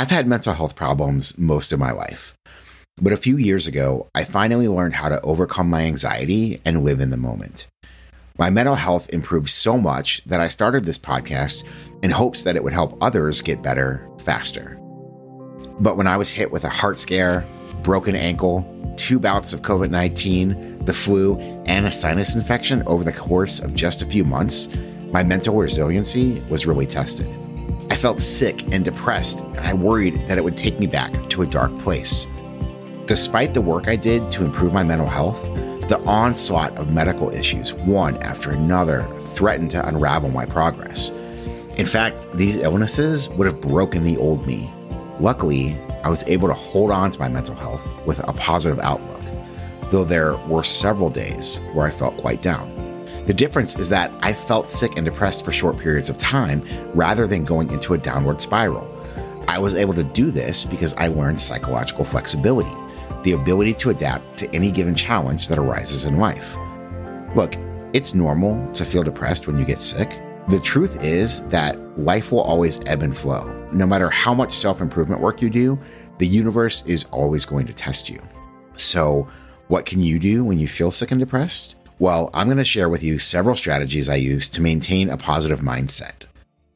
I've had mental health problems most of my life. But a few years ago, I finally learned how to overcome my anxiety and live in the moment. My mental health improved so much that I started this podcast in hopes that it would help others get better faster. But when I was hit with a heart scare, broken ankle, two bouts of COVID 19, the flu, and a sinus infection over the course of just a few months, my mental resiliency was really tested. I felt sick and depressed, and I worried that it would take me back to a dark place. Despite the work I did to improve my mental health, the onslaught of medical issues, one after another, threatened to unravel my progress. In fact, these illnesses would have broken the old me. Luckily, I was able to hold on to my mental health with a positive outlook, though there were several days where I felt quite down. The difference is that I felt sick and depressed for short periods of time rather than going into a downward spiral. I was able to do this because I learned psychological flexibility, the ability to adapt to any given challenge that arises in life. Look, it's normal to feel depressed when you get sick. The truth is that life will always ebb and flow. No matter how much self improvement work you do, the universe is always going to test you. So, what can you do when you feel sick and depressed? Well, I'm going to share with you several strategies I use to maintain a positive mindset.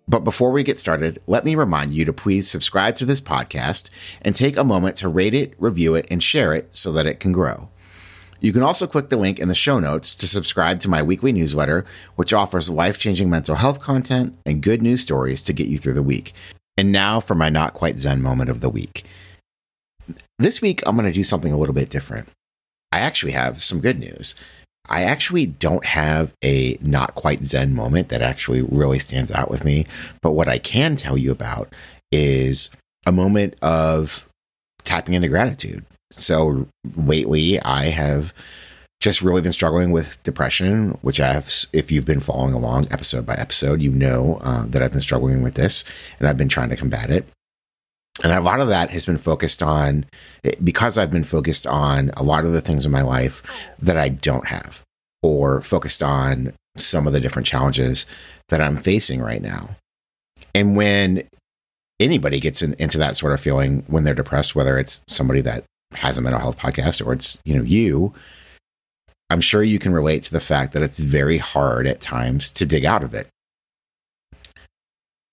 But before we get started, let me remind you to please subscribe to this podcast and take a moment to rate it, review it, and share it so that it can grow. You can also click the link in the show notes to subscribe to my weekly newsletter, which offers life changing mental health content and good news stories to get you through the week. And now for my not quite Zen moment of the week. This week, I'm going to do something a little bit different. I actually have some good news. I actually don't have a not quite Zen moment that actually really stands out with me. But what I can tell you about is a moment of tapping into gratitude. So lately, I have just really been struggling with depression, which I have, if you've been following along episode by episode, you know uh, that I've been struggling with this and I've been trying to combat it. And a lot of that has been focused on, because I've been focused on a lot of the things in my life that I don't have, or focused on some of the different challenges that I'm facing right now. And when anybody gets in, into that sort of feeling when they're depressed, whether it's somebody that has a mental health podcast or it's, you know, you, I'm sure you can relate to the fact that it's very hard at times to dig out of it.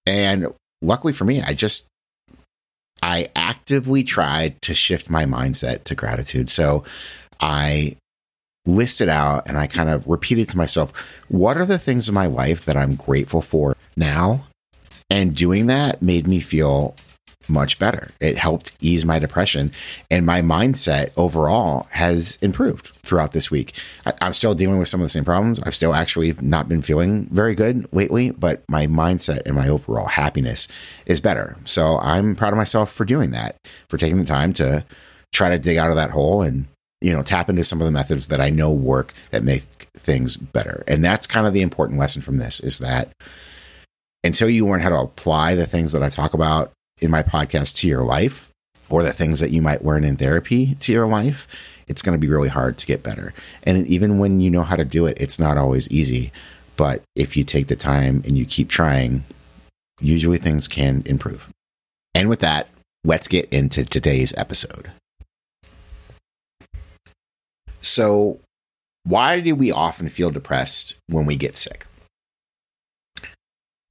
And luckily for me, I just I actively tried to shift my mindset to gratitude. So I listed out and I kind of repeated to myself, what are the things in my life that I'm grateful for now? And doing that made me feel much better. It helped ease my depression, and my mindset overall has improved throughout this week. I, am still dealing with some of the same problems. I've still actually not been feeling very good lately, but my mindset and my overall happiness is better. So I'm proud of myself for doing that, for taking the time to try to dig out of that hole and you know tap into some of the methods that I know work that make things better. And that's kind of the important lesson from this is that until you learn how to apply the things that I talk about in my podcast to your life or the things that you might learn in therapy to your life, it's going to be really hard to get better. And even when you know how to do it, it's not always easy. But if you take the time and you keep trying, usually things can improve. And with that, let's get into today's episode. So, why do we often feel depressed when we get sick?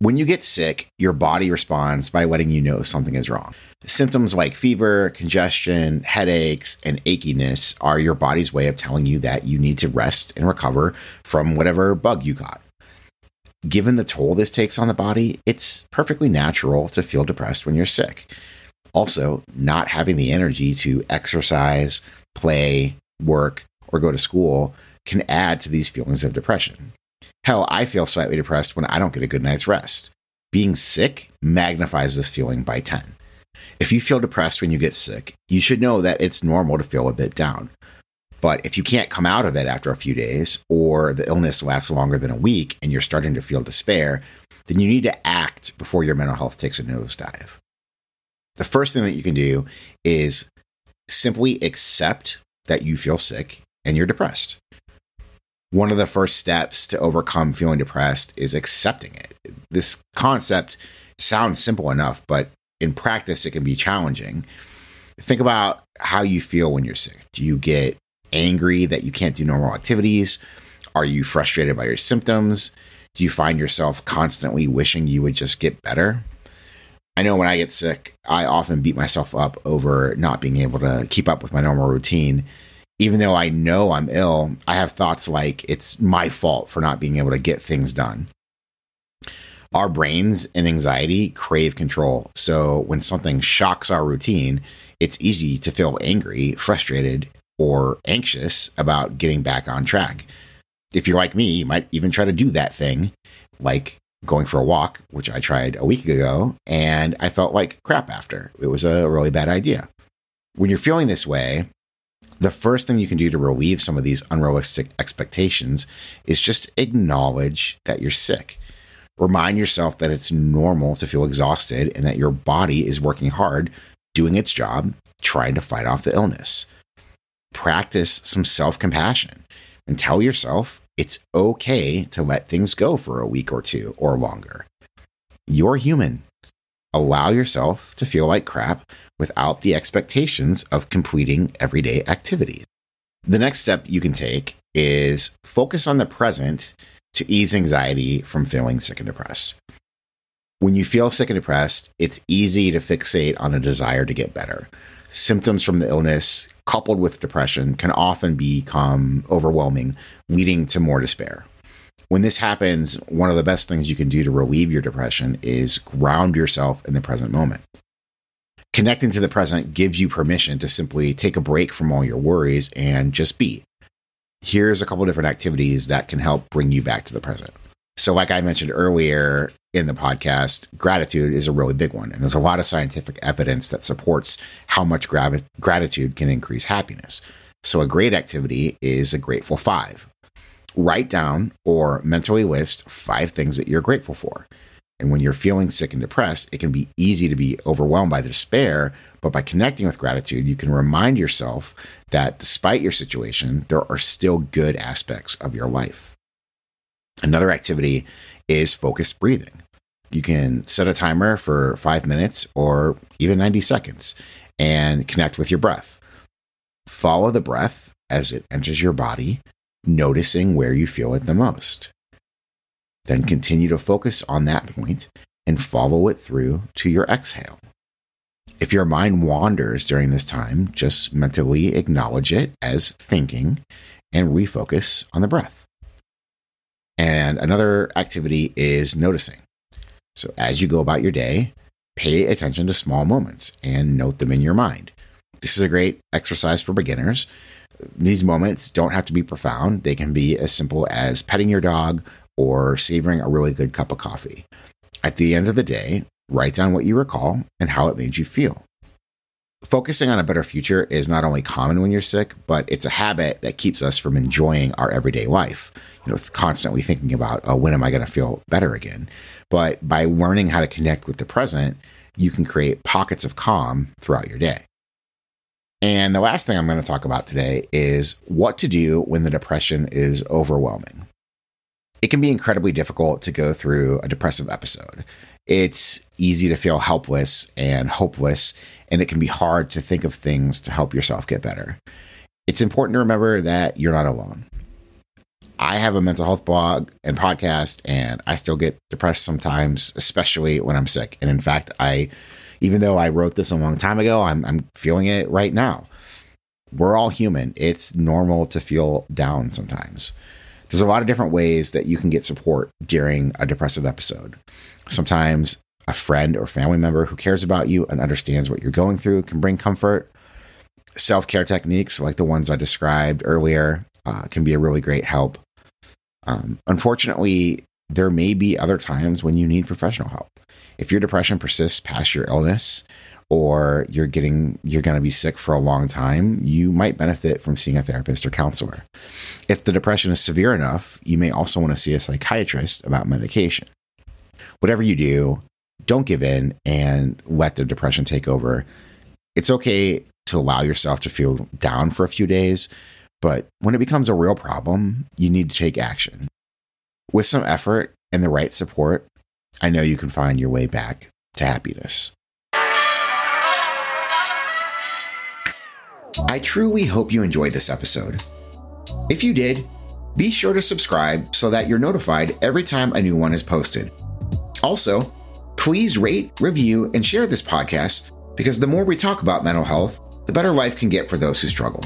When you get sick, your body responds by letting you know something is wrong. Symptoms like fever, congestion, headaches, and achiness are your body's way of telling you that you need to rest and recover from whatever bug you got. Given the toll this takes on the body, it's perfectly natural to feel depressed when you're sick. Also, not having the energy to exercise, play, work, or go to school can add to these feelings of depression. Hell, I feel slightly depressed when I don't get a good night's rest. Being sick magnifies this feeling by 10. If you feel depressed when you get sick, you should know that it's normal to feel a bit down. But if you can't come out of it after a few days, or the illness lasts longer than a week and you're starting to feel despair, then you need to act before your mental health takes a nosedive. The first thing that you can do is simply accept that you feel sick and you're depressed one of the first steps to overcome feeling depressed is accepting it. This concept sounds simple enough, but in practice, it can be challenging. Think about how you feel when you're sick. Do you get angry that you can't do normal activities? Are you frustrated by your symptoms? Do you find yourself constantly wishing you would just get better? I know when I get sick, I often beat myself up over not being able to keep up with my normal routine. Even though I know I'm ill, I have thoughts like it's my fault for not being able to get things done. Our brains and anxiety crave control. So when something shocks our routine, it's easy to feel angry, frustrated, or anxious about getting back on track. If you're like me, you might even try to do that thing, like going for a walk, which I tried a week ago, and I felt like crap after. It was a really bad idea. When you're feeling this way, the first thing you can do to relieve some of these unrealistic expectations is just acknowledge that you're sick. Remind yourself that it's normal to feel exhausted and that your body is working hard, doing its job, trying to fight off the illness. Practice some self compassion and tell yourself it's okay to let things go for a week or two or longer. You're human. Allow yourself to feel like crap without the expectations of completing everyday activities. The next step you can take is focus on the present to ease anxiety from feeling sick and depressed. When you feel sick and depressed, it's easy to fixate on a desire to get better symptoms from the illness coupled with depression can often become overwhelming, leading to more despair. When this happens, one of the best things you can do to relieve your depression is ground yourself in the present moment. Connecting to the present gives you permission to simply take a break from all your worries and just be. Here's a couple different activities that can help bring you back to the present. So, like I mentioned earlier, in the podcast, gratitude is a really big one. And there's a lot of scientific evidence that supports how much gra- gratitude can increase happiness. So, a great activity is a grateful five. Write down or mentally list five things that you're grateful for. And when you're feeling sick and depressed, it can be easy to be overwhelmed by despair. But by connecting with gratitude, you can remind yourself that despite your situation, there are still good aspects of your life. Another activity is focused breathing. You can set a timer for five minutes or even 90 seconds and connect with your breath. Follow the breath as it enters your body, noticing where you feel it the most. Then continue to focus on that point and follow it through to your exhale. If your mind wanders during this time, just mentally acknowledge it as thinking and refocus on the breath. And another activity is noticing. So as you go about your day, pay attention to small moments and note them in your mind. This is a great exercise for beginners. These moments don't have to be profound, they can be as simple as petting your dog or savoring a really good cup of coffee. At the end of the day, write down what you recall and how it made you feel. Focusing on a better future is not only common when you're sick, but it's a habit that keeps us from enjoying our everyday life you know, constantly thinking about, oh, when am I going to feel better again? But by learning how to connect with the present, you can create pockets of calm throughout your day. And the last thing I'm going to talk about today is what to do when the depression is overwhelming. It can be incredibly difficult to go through a depressive episode. It's easy to feel helpless and hopeless, and it can be hard to think of things to help yourself get better. It's important to remember that you're not alone. I have a mental health blog and podcast, and I still get depressed sometimes, especially when I'm sick. And in fact, I, even though I wrote this a long time ago, I'm, I'm feeling it right now. We're all human. It's normal to feel down sometimes. There's a lot of different ways that you can get support during a depressive episode. Sometimes a friend or family member who cares about you and understands what you're going through can bring comfort. Self care techniques like the ones I described earlier uh, can be a really great help. Um, unfortunately, there may be other times when you need professional help. If your depression persists past your illness, or you're getting you're going to be sick for a long time, you might benefit from seeing a therapist or counselor. If the depression is severe enough, you may also want to see a psychiatrist about medication. Whatever you do, don't give in and let the depression take over. It's okay to allow yourself to feel down for a few days, but when it becomes a real problem, you need to take action. With some effort and the right support, I know you can find your way back to happiness. I truly hope you enjoyed this episode. If you did, be sure to subscribe so that you're notified every time a new one is posted. Also, please rate, review, and share this podcast because the more we talk about mental health, the better life can get for those who struggle.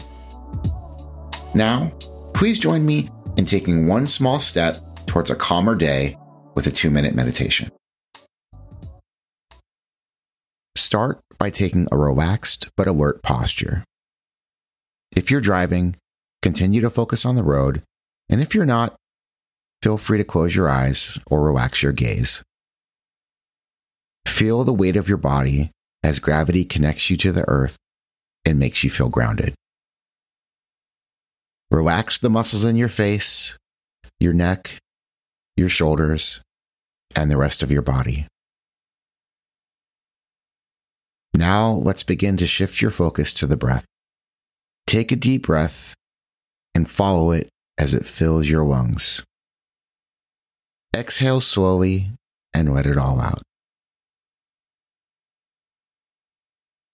Now, please join me in taking one small step towards a calmer day with a two minute meditation. Start by taking a relaxed but alert posture. If you're driving, continue to focus on the road, and if you're not, feel free to close your eyes or relax your gaze. Feel the weight of your body as gravity connects you to the earth and makes you feel grounded. Relax the muscles in your face, your neck, your shoulders, and the rest of your body. Now let's begin to shift your focus to the breath. Take a deep breath and follow it as it fills your lungs. Exhale slowly and let it all out.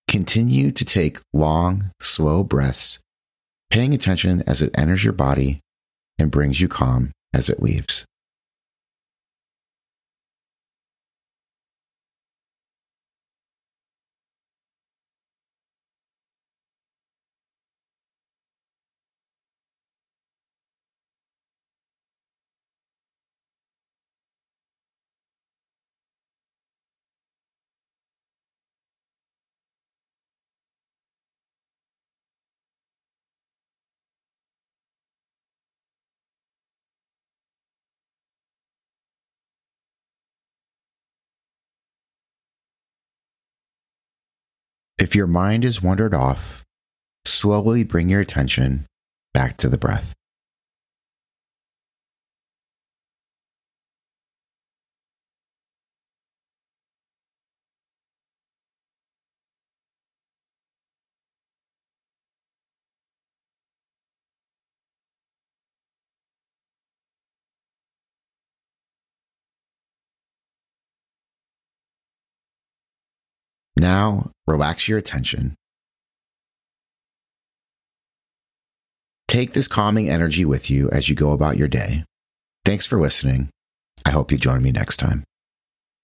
Continue to take long, slow breaths, paying attention as it enters your body and brings you calm as it leaves. If your mind is wandered off, slowly bring your attention back to the breath. Now, relax your attention. Take this calming energy with you as you go about your day. Thanks for listening. I hope you join me next time.